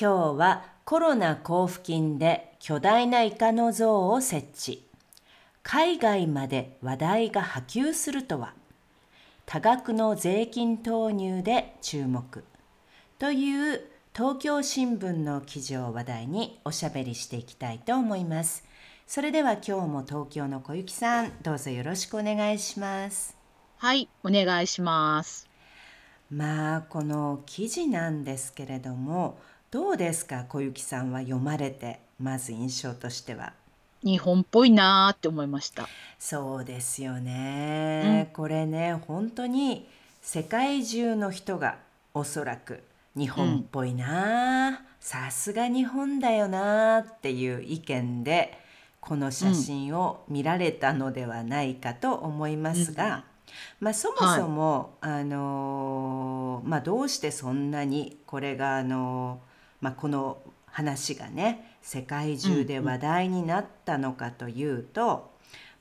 今日はコロナ交付金で巨大なイカの像を設置。海外まで話題が波及するとは。多額の税金投入で注目。という東京新聞の記事を話題におしゃべりしていきたいと思います。それでは今日も東京の小雪さん、どうぞよろしくお願いします。はい、お願いします。まあこの記事なんですけれどもどうですか小雪さんは読まれてまず印象としては。日本っぽいなーって思いました。そうですよね、うん、これね本当に世界中の人がおそらく日本っぽいな、さすが日本だよなっていう意見でこの写真を見られたのではないかと思いますが、まあ、そもそも、あのまあ、どうしてそんなにこれが、あのまあ、この話がね世界中で話題になったのかというと、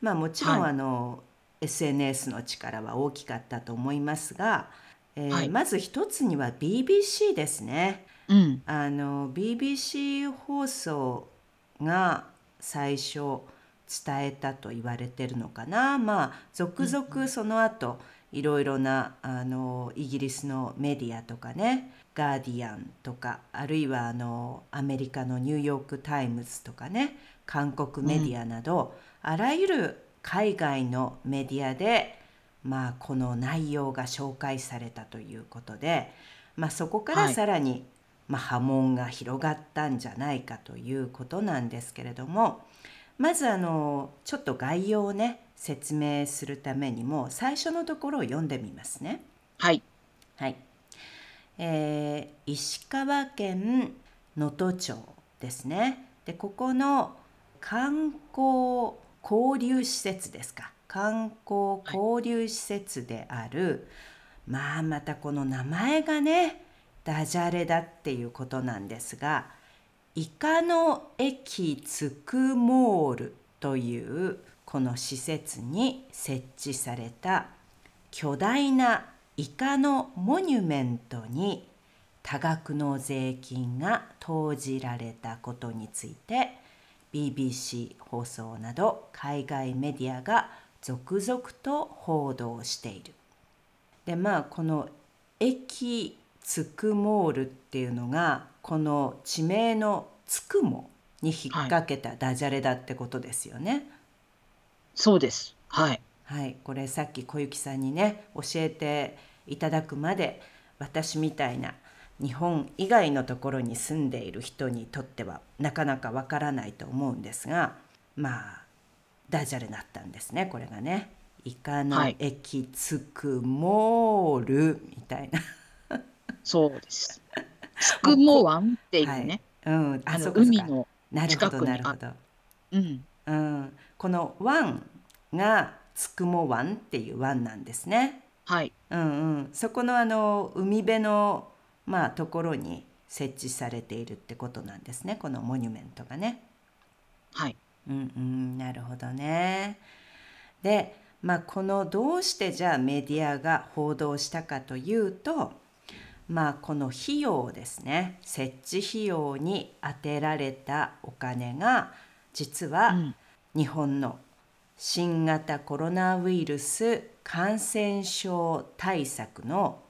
まあ、もちろん、あの SNS の力は大きかったと思いますが、えーまず一つには BBC ですね。うん。あの BBC 放送が最初伝えたと言われてるのかなまあ続々その後いろいろなあのイギリスのメディアとかねガーディアンとかあるいはあのアメリカのニューヨーク・タイムズとかね韓国メディアなど、うん、あらゆる海外のメディアで、まあ、この内容が紹介されたということで、まあ、そこからさらに、はい、まあ、波紋が広がったんじゃないかということなんですけれどもまずあのちょっと概要をね説明するためにも最初のところを読んでみますね。はい。はい。えー、石川県能登町ですね。でここの観光交流施設ですか。観光交流施設である、はい、まあまたこの名前がねダジャレだっていうことなんですがイカの駅つくモールというこの施設に設置された巨大なイカのモニュメントに多額の税金が投じられたことについて BBC 放送など海外メディアが続々と報道している。でまあこの駅つくモールっていうのがこの地名の「つくも」に引っ掛けたダジャレだってことですよね。そうです。はい。はい、これさっき小雪さんにね教えていただくまで私みたいな日本以外のところに住んでいる人にとってはなかなかわからないと思うんですがまあダジャレだったんですねこれがね。イカの駅つくモールみたいな、はい、そうです。つくも湾っていうね、はいうん、あ、そかそ海のなるほどなるほど。うん。うん、この湾がつくも湾っていう湾なんですね。はい。うんうん。そこのあの海辺のまあところに設置されているってことなんですね。このモニュメントがね。はい。うんうん、なるほどね。で、まあこのどうしてじゃあメディアが報道したかというと、まあこの費用ですね設置費用に充てられたお金が実は日本の新型コロナウイルス感染症対策の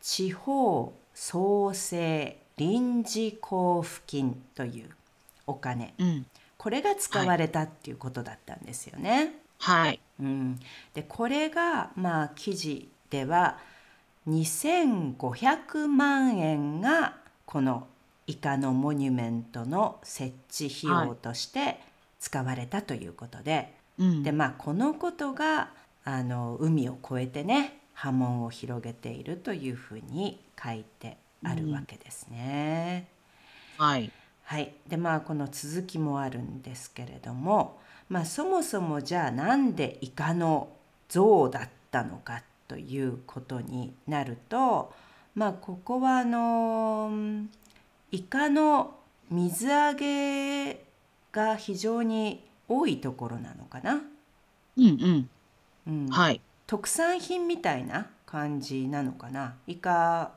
地方創生臨時交付金というお金、うん、これが使われたっていうことだったんですよね。はい、うん、でこれがまあ記事では2500万円がこのイカのモニュメントの設置費用として使われたということで、はい、でまあこのことがあの海を越えてね波紋を広げているというふうに書いてあるわけですね。はい。はい、でまあこの続きもあるんですけれども、まあ、そもそもじゃあなんでイカの像だったのかということになると、まあ、ここはあのうんイカの水揚げが非常に多いところなのかな。うんううんん。はい。特産品みたいな感じなのかな？イカ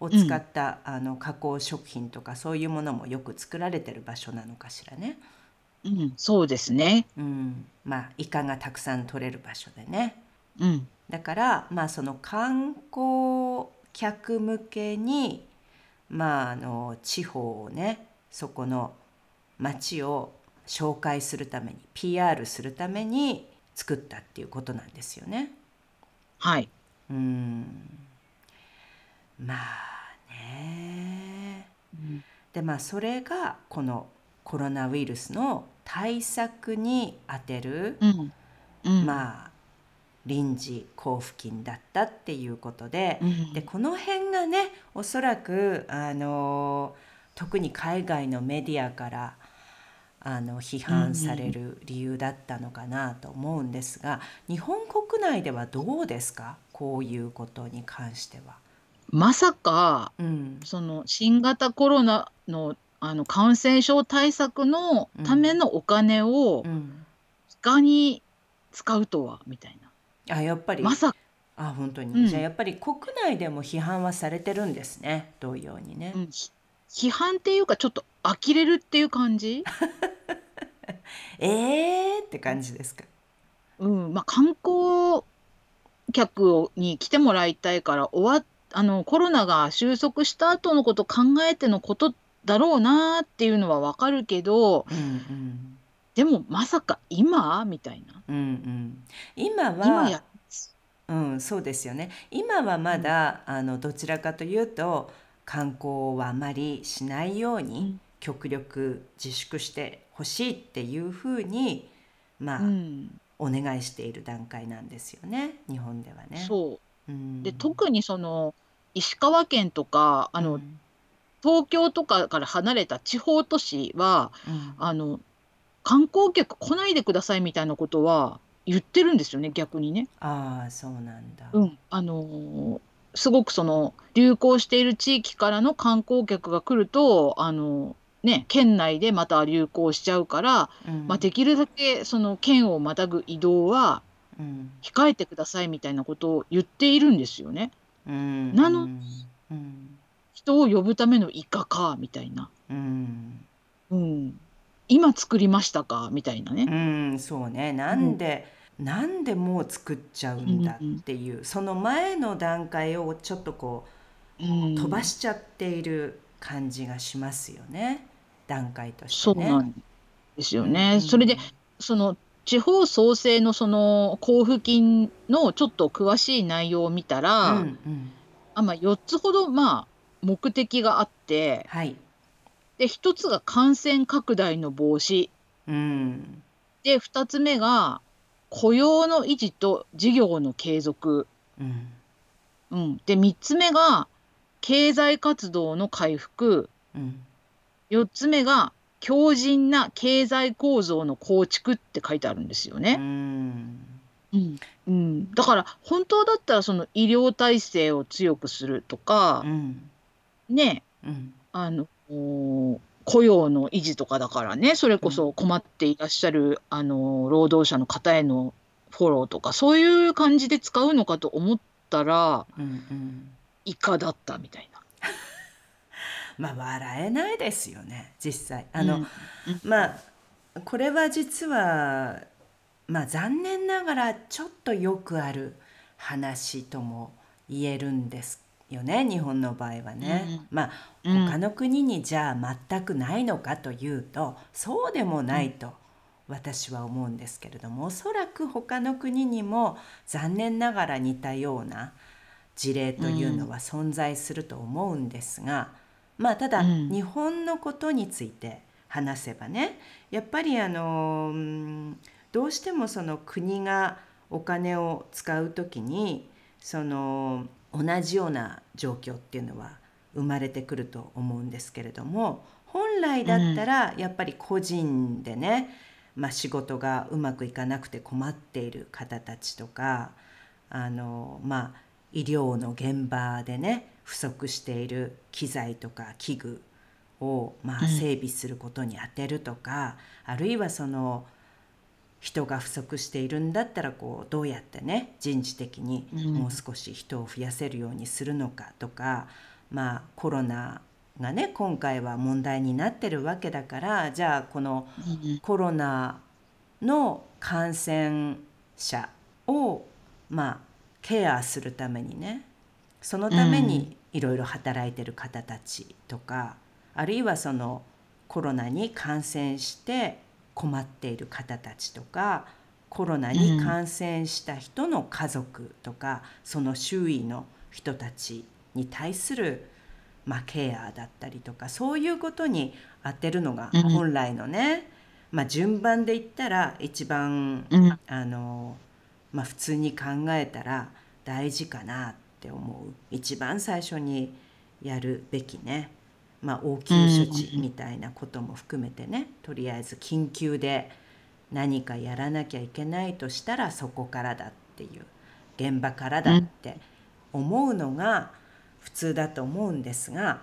を使った、あの加工食品とかそういうものもよく作られてる場所なのかしらね。うん。そうですね。うん、まあイカがたくさん取れる場所でね。うん。だからまあその観光客向けにまああの地方をねそこの町を紹介するために PR するために作ったっていうことなんですよね。はい。うんまあねうんでまあそれがこのコロナウイルスの対策に充てる、うん。うん。まあ臨時交付金だったっていうことで、うんでこの辺がねおそらくあの特に海外のメディアからあの批判される理由だったのかなと思うんですが、日本国内ではどうですか？こういうことに関しては。まさか、うん。その新型コロナのあの感染症対策のためのお金をうん、他に使うとは？みたいあやっぱり。な。まさか、あ本当に、うん。じゃあやっぱり国内でも批判はされてるんですね。同様にね。うん、ひ批判っていうかちょっと呆れるっていう感じ？えーって感じですか。うん、まあ観光客をに来てもらいたいから終わっあのコロナが収束した後のこと考えてのことだろうなっていうのはわかるけどうんうん。でもまさか今？みたいな。うんうん、今は今やうん、そうですよね。今はまだ、あのどちらかというと観光はあまりしないように、うん極力自粛してほしいっていうふうにまあ、うん、お願いしている段階なんですよね日本ではね。そううん、で特にその石川県とかあの、うん東京とかから離れた地方都市はうんあの観光客来ないでくださいみたいなことは言ってるんですよね逆にね。ああそうなんだ。うん、あのーすごくその流行している地域からの観光客が来るとあのね県内でまた流行しちゃうから、うん。まあ、できるだけその県をまたぐ移動はうん。控えてくださいみたいなことを言っているんですよね。うん。なのうん。人を呼ぶためのイカかみたいな。うん。うん、今作りましたかみたいなね。うん、そうね。なんで、なんでもう作っちゃうんだっていう、その前の段階をちょっとこうん。う飛ばしちゃっている感じがしますよね段階としてね。そうなんですよね。うん。それでその地方創生のその交付金のちょっと詳しい内容を見たら、うんうん。あまあ、4つほどまあ目的があってはい、で1つが感染拡大の防止。うん。で2つ目が雇用の維持と事業の継続、うん。うん、で3つ目が経済活動の回復。うん4つ目が強靭な経済構造の構築って書いてあるんですようね。ん。うん。うん、だから本当だったらその医療体制を強くするとかう、ん。ね。うん。あのお雇用の維持とかだからね。それこそ困っていらっしゃる、あの労働者の方へのフォローとかそういう感じで使うのかと思ったらうんうん。イカだったみたいな。まあ笑えないですよね実際。あの、うん。まあこれは実はまあ残念ながらちょっとよくある話とも言えるんですよね日本の場合はね。まあうん。他の国にじゃあ全くないのかというとそうでもないと私は思うんですけれどもおそらく他の国にも残念ながら似たような事例というのは存在すると思うんですが、まあただうん。日本のことについて話せばねやっぱりあのうんどうしてもその国がお金を使う時にその同じような状況っていうのは生まれてくると思うんですけれども本来だったらやっぱり個人でね、まあ、仕事がうまくいかなくて困っている方たちとかあのまあ医療の現場でね不足している機材とか器具をまあ整備することに充てるとか、あるいはその人が不足しているんだったらこうどうやってね人事的にもう少し人を増やせるようにするのかとか、まあコロナがね今回は問題になってるわけだからじゃあこのコロナの感染者をまあケアするためにねそのためにいろいろ働いてる方たちとか、あるいはそのコロナに感染して困っている方たちとかコロナに感染した人の家族とか、その周囲の人たちに対する、まあ、ケアだったりとかそういうことに当てるのが本来のね、まあ、順番で言ったら一番、あのまあ、普通に考えたら大事かなって思う。一番最初にやるべきね、まあ、応急処置みたいなことも含めてね、とりあえず緊急で何かやらなきゃいけないとしたらそこからだっていう現場からだって思うのが普通だと思うんですが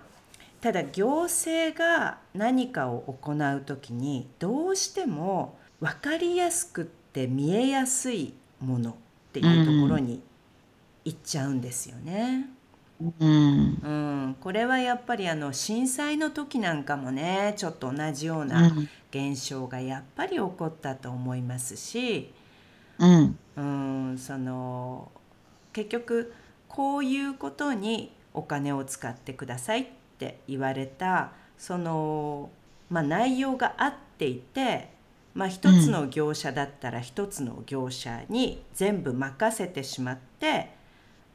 ただ行政が何かを行う時にどうしても分かりやすくって見えやすいものっていうところに行っちゃうんですよね。うん。うん、これはやっぱりあの震災の時なんかもねちょっと同じような現象がやっぱり起こったと思いますし、うん。うん、その結局こういうことにお金を使ってくださいって言われたその、まあ、内容があっていてまあ、一つの業者だったら一つの業者に全部任せてしまって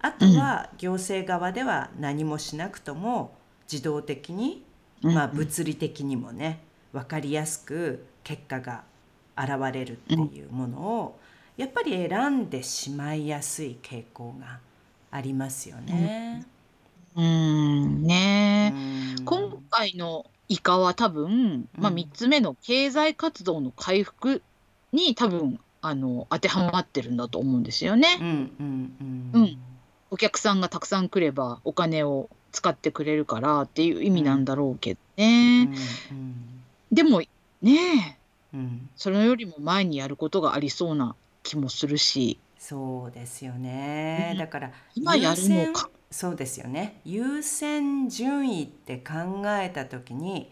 あとは行政側では何もしなくとも自動的に、まあ、物理的にもね分かりやすく結果が現れるっていうものをやっぱり選んでしまいやすい傾向がありますよね。うん。ね今回のイカは多分、まあ、3つ目の経済活動の回復に多分あの当てはまってるんだと思うんですよね。うんうん。うん、お客さんがたくさん来ればお金を使ってくれるからっていう意味なんだろうけどね。でもねえ、うん、それよりも前にやることがありそうな気もするし。そうですよね。ねだから今やるのか。そうですよね優先順位って考えた時に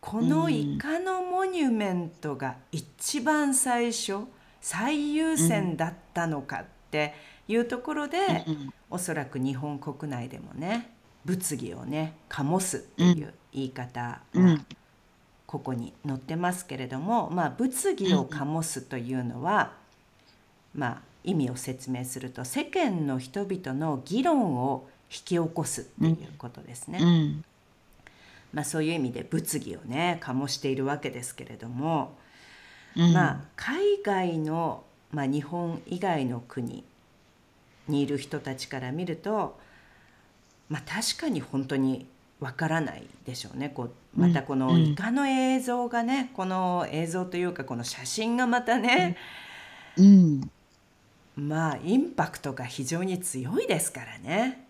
このイカのモニュメントが一番最初最優先だったのかっていうところで、おそらく日本国内でもね物議をね醸すっていう言い方がここに載ってますけれども、まあ物議を醸すというのは、まあ意味を説明すると世間の人々の議論を引き起こすっていうことですね。うん、まあ、そういう意味で物議をね醸しているわけですけれども、うん、まあ海外の、まあ、日本以外の国にいる人たちから見ると、まあ、確かに本当にわからないでしょうねこうまたこのイカの映像がね、この映像というかこの写真がまたね、うんまあインパクトが非常に強いですからね。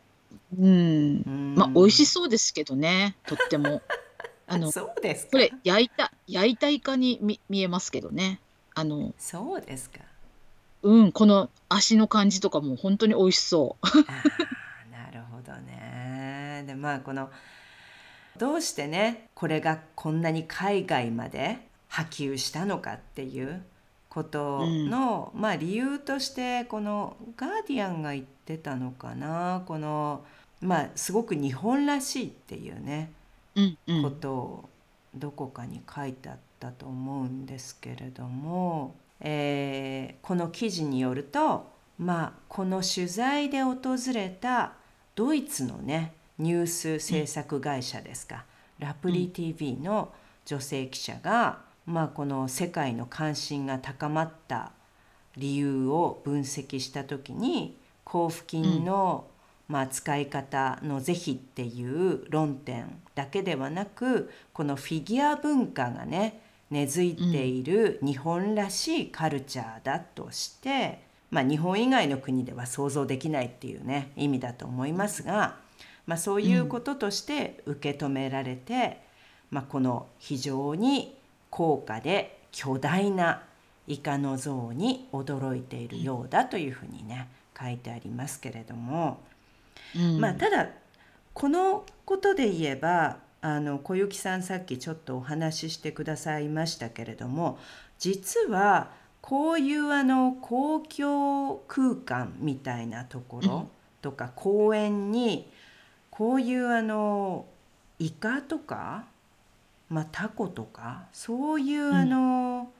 うん。まあ、美味しそうですけどね、とっても。あの、そうですこれ焼いた焼いたイカにみ見えますけどね。あの、そうですか。うん、この足の感じとかも本当に美味しそう。あなるほどね。でまあこのどうしてねこれがこんなに海外まで波及したのかっていうことの、まあ理由としてこのガーディアンが言ってたのかなこのまあすごく日本らしいっていうね、うんうん、ことをどこかに書いてあったと思うんですけれども、えー、この記事によるとまあこの取材で訪れたドイツのねニュース制作会社ですか、うん、ラプリ TV の女性記者がまあ、この世界の関心が高まった理由を分析した時に交付金の、まあ、使い方の是非っていう論点だけではなくこのフィギュア文化がね根付いている日本らしいカルチャーだとして、まあ、日本以外の国では想像できないっていうね意味だと思いますが、まあ、そういうこととして受け止められて、まあ、この非常に高価で巨大なイカの像に驚いているようだというふうにね書いてありますけれども、うん。まあただこのことで言えばあの小雪さんさっきちょっとお話ししてくださいましたけれども実はこういうあの公共空間みたいなところとか公園にこういうあのイカとか、まあ、タコとかそういうあの、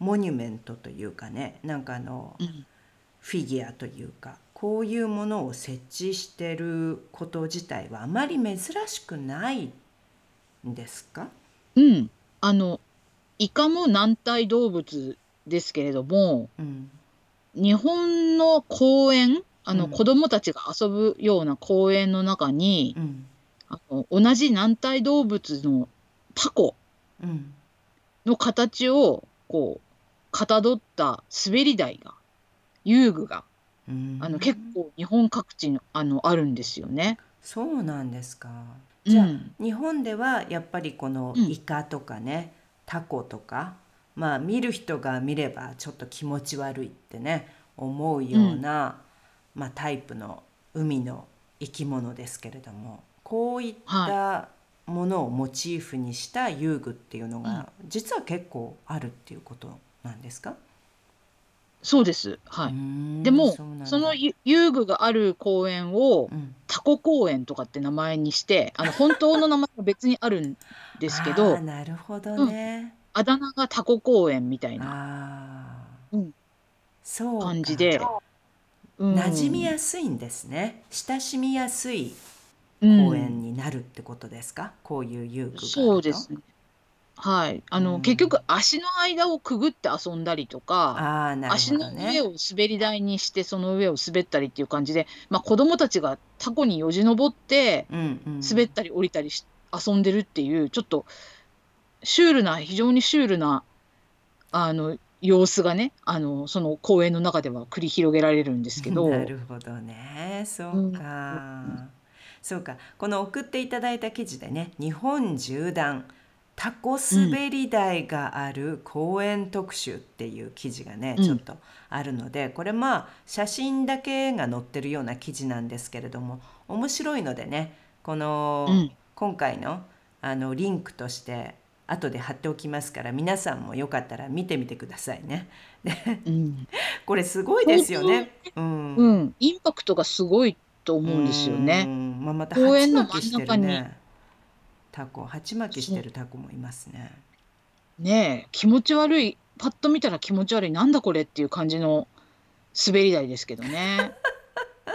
モニュメントというかねなんかあの、うん。フィギュアというかこういうものを設置してること自体はあまり珍しくないんですか？うん、あのイカも軟体動物ですけれどもうん。日本の公園あの、うん。子供たちが遊ぶような公園の中に、うん。あの同じ軟体動物のタコうん。の形をこうかたどった滑り台が遊具がうん。あの結構日本各地にあのあるんですよね。そうなんですかじゃあ、うん。日本ではやっぱりこのうん。イカとかね、タコとかまあ見る人が見ればちょっと気持ち悪いってね思うような、まあ、タイプの海の生き物ですけれどもこういったものをモチーフにした遊具っていうのが、実は結構あるっていうことなんですか、そうです。はい。んでもそのゆ遊具がある公園をうんタコ公園とかって名前にして、あの本当の名前が別にあるんですけ あどー、なるほどね、あだ名がタコ公園みたいな。うん。そうか。感じで、うん。馴染みやすいんですね。親しみやすいうん。公園になるってことですか、こういう遊具そうですね。はい。あの、うん。結局足の間をくぐって遊んだりとか、ああなる足ほどね。の上を滑り台にしてその上を滑ったりっていう感じで、まあ、子供たちがタコによじ登ってうんうん、滑ったり降りたりし遊んでるっていうちょっとシュールな非常にシュールなあの様子がねあのその公園の中では繰り広げられるんですけど、なるほどね。そうか、そうか。この送っていただいた記事でね日本縦断タコ滑り台がある公園特集っていう記事がね、うんちょっとあるのでこれまあ写真だけが載ってるような記事なんですけれども面白いのでねこの、うん今回のあのリンクとして後で貼っておきますから皆さんもよかったら見てみてくださいね。でうんこれすごいですよね。うんうん、インパクトがすごいと思うんですようね。んまあ、また公園の真ん中ね。タコ、鉢巻きしてるタコもいますね。ねえ気持ち悪いパッと見たら気持ち悪いなんだこれっていう感じの滑り台ですけどね。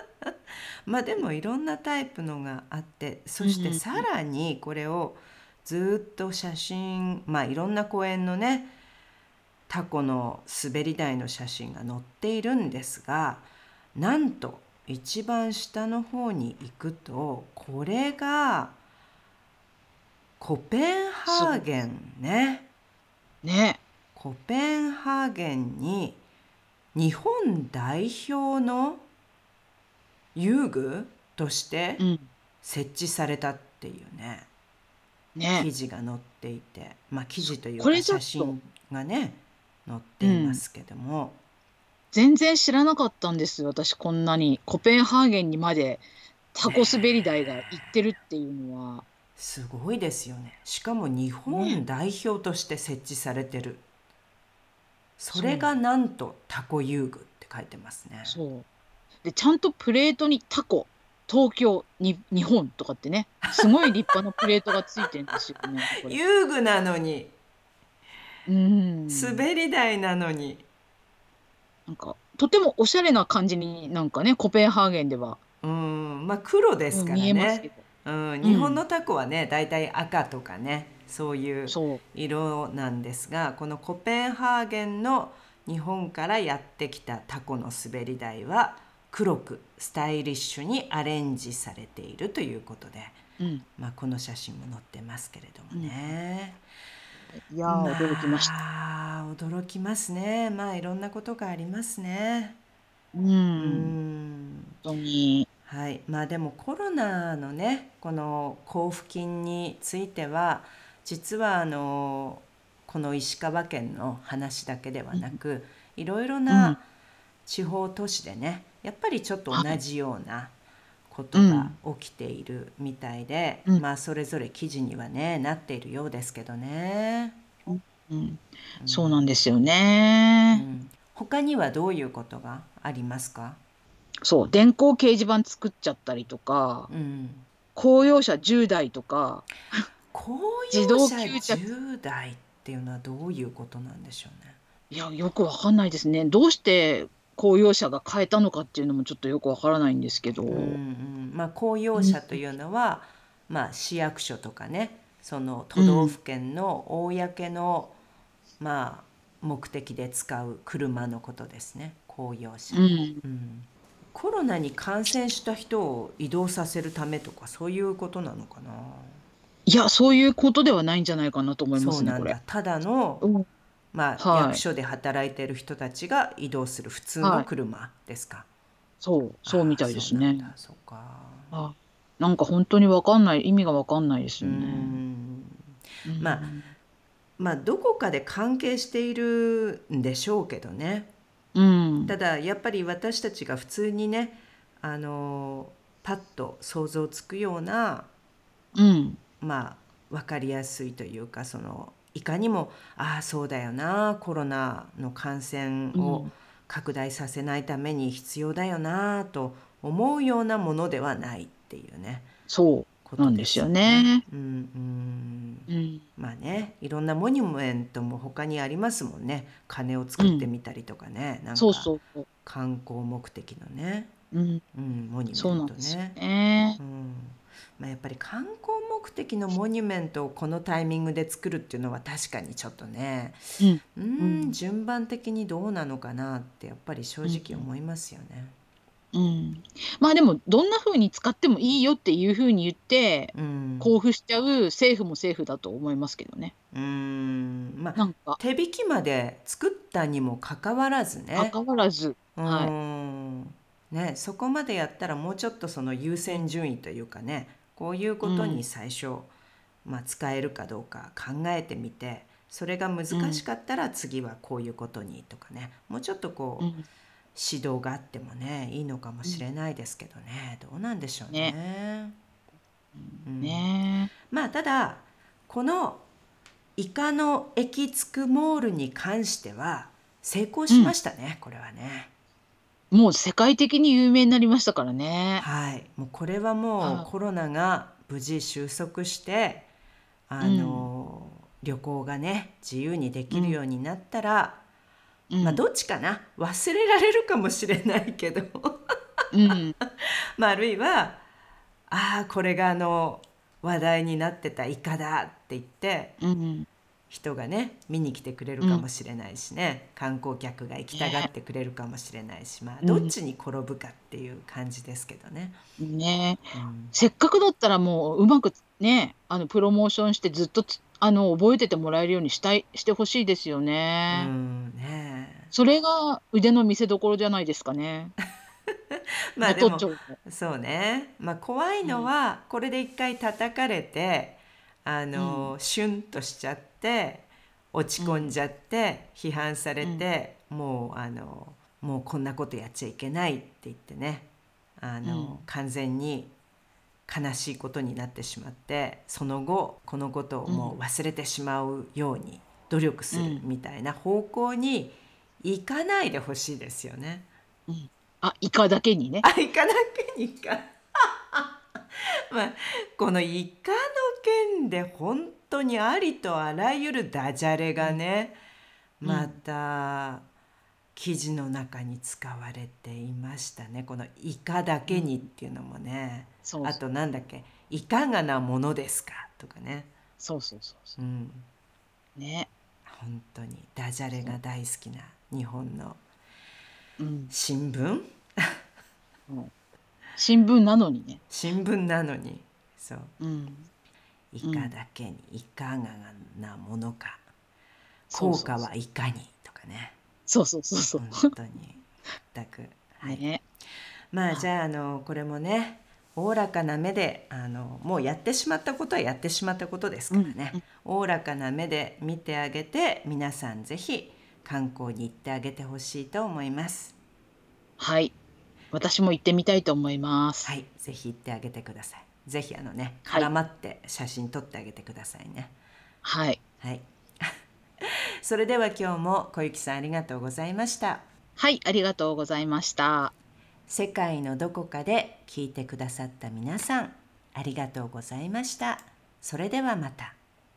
まあでもいろんなタイプのがあって、そしてさらにこれをずっと写真、まあいろんな公園のね、タコの滑り台の写真が載っているんですが、なんと一番下の方に行くと、これがコペンハーゲンね。ね。コペンハーゲンに日本代表の遊具としてうん。設置されたっていうね、ね。記事が載っていて。まあ記事というか写真がね載っていますけども、全然知らなかったんです私こんなに。コペンハーゲンにまでタコ滑り台が行ってるっていうのは、すごいですよね。しかも日本代表として設置されてる、それがなんとタコ遊具って書いてますね。そう。でちゃんとプレートにタコ。東京に日本とかってね。すごい立派なプレートがついてるんですよね。遊具なのに。うん。滑り台なのに、なんかとてもおしゃれな感じになんかねコペンハーゲンでは、うん。まあ黒ですから見えますけね、ど、うん、日本のタコはねだいたい赤とかねそういう色なんですがこのコペンハーゲンの日本からやってきたタコの滑り台は黒くスタイリッシュにアレンジされているということで、うん。まあ、この写真も載ってますけれどもね。いやー、驚きました。まあ驚きますね。まあいろんなことがありますね。う。うんん本当に。はい、まあでもコロナのねこの交付金については実はあのこの石川県の話だけではなく、いろいろうん。な地方都市でねやっぱりちょっと同じようなことが起きているみたいで、うん。まあそれぞれ記事にはねなっているようですけどね。うん。そううなんですよんね。うん。他にはどういうことがありますか、そう、電光掲示板作っちゃったりとか、うん公用車10台とか、公自動用車吸着10台っていうのはどういうことなんでしょうね。いや、よくわかんないですね。どうして公用車が変えたのかっていうのもちょっとよくわからないんですけど。うんうん、まあ公用車というのは、まあ市役所とかね、その都道府県の公の、まあ目的で使う車のことですね。公用車。うん。うんコロナに感染した人を移動させるためとかそういうことなのかな？いや、そういうことではないんじゃないかなと思いますね、これそうなんだ。。ただのうん。まあ、はい役所で働いている人たちが移動する普通の車ですか？そう、そうみたいですね。あーそうなんだそうか。あ、なんか本当にわかんない、意味がわかんないですうよね。ん。うんまあまあどこかで関係しているんでしょうけどね。うん。ただやっぱり私たちが普通にね、あのパッと想像つくようなうん。まあ分かりやすいというかそのいかにもああそうだよなコロナの感染をうん拡大させないために必要だよなと思うようなものではないっていうねそことなんですよね。うんうんう。うん。まあねいろんなモニュメントも他にありますもんね鐘を作ってみたりとかね、なんそうか。観光目的のね、うん。うん、モニュメントね。ねう。んまあ、やっぱり観光目的のモニュメントをこのタイミングで作るっていうのは確かにちょっとねうん。うんうん順番的にどうなのかなってやっぱり正直思いますよね。うん。まあでも、どんな風に使ってもいいよっていう風に言って、うん、交付しちゃう政府も政府だと思いますけどね。うん。まあなんか、手引きまで作ったにもかかわらずね。関わらず、はうん。ねそこまでやったらもうちょっとその優先順位というかねこういうことに最初、まあ、使えるかどうか考えてみてそれが難しかったら次はこういうことにとかね。もうちょっとこう、うん指導があってもねいいのかもしれないですけどね、どうなんでしょうね。うん。ね。まあただこのイカのエキつくモールに関しては成功しましたね、これはね。もう世界的に有名になりましたからね。はい、もうこれはもはうコロナが無事収束してあの、旅行がね自由にできるようになったら、うん。まあどっちかな？忘れられるかもしれないけど。うん、まああるいはああこれがあの話題になってたイカだって言ってうん、人がね見に来てくれるかもしれないしね、観光客が行きたがってくれるかもしれないし、まあうん。どっちに転ぶかっていう感じですけどね。ね。うん。せっかくだったらもううまくね、あのプロモーションしてずっとつあの覚えててもらえるようにしたいしてほしいですようね。んねえ。それが腕の見せ所じゃないですかね。まあでも元町のそうね、まあ、怖いのはこれで一回叩かれてあの、シュンとしちゃって落ち込んじゃって、批判されて、もうあのもうこんなことやっちゃいけないって言ってね。あの、うん。完全に悲しいことになってしまってその後このことをもう忘れてしまうように努力するうんみたいな方向に行かないでほしいですよね。あ、イカだけにね。あイカだけにか まあこのイカの件で本当にありとあらゆるダジャレがね、うん。また記事の中に使われていましたね。この「イカだけに」っていうのもね、そうあとなんだっけ「いかがなものですか」とかね、そうそうそうそう。ん、う。ね。本当に。ダジャレが大好きな日本のうん。新聞？新聞なのにね。新聞なのに。そう。うん。いかだけにいかがなものか、効果はいかに？とかねそうそうそうそう。本当に。全く。はい、ね。まあじゃああのこれもねおおらかな目であのもうやってしまったことはやってしまったことですからね。おおらかな目で見てあげて皆さんぜひ観光に行ってあげてほしいと思います。はい。私も行ってみたいと思います。はい。ぜひ行ってあげてください。ぜひあのねはい。絡まって写真撮ってあげてくださいね。はい。はいそれでは今日も小雪さんありがとうございました。はい、ありがとうございました。世界のどこかで聞いてくださった皆さんありがとうございました。それではまた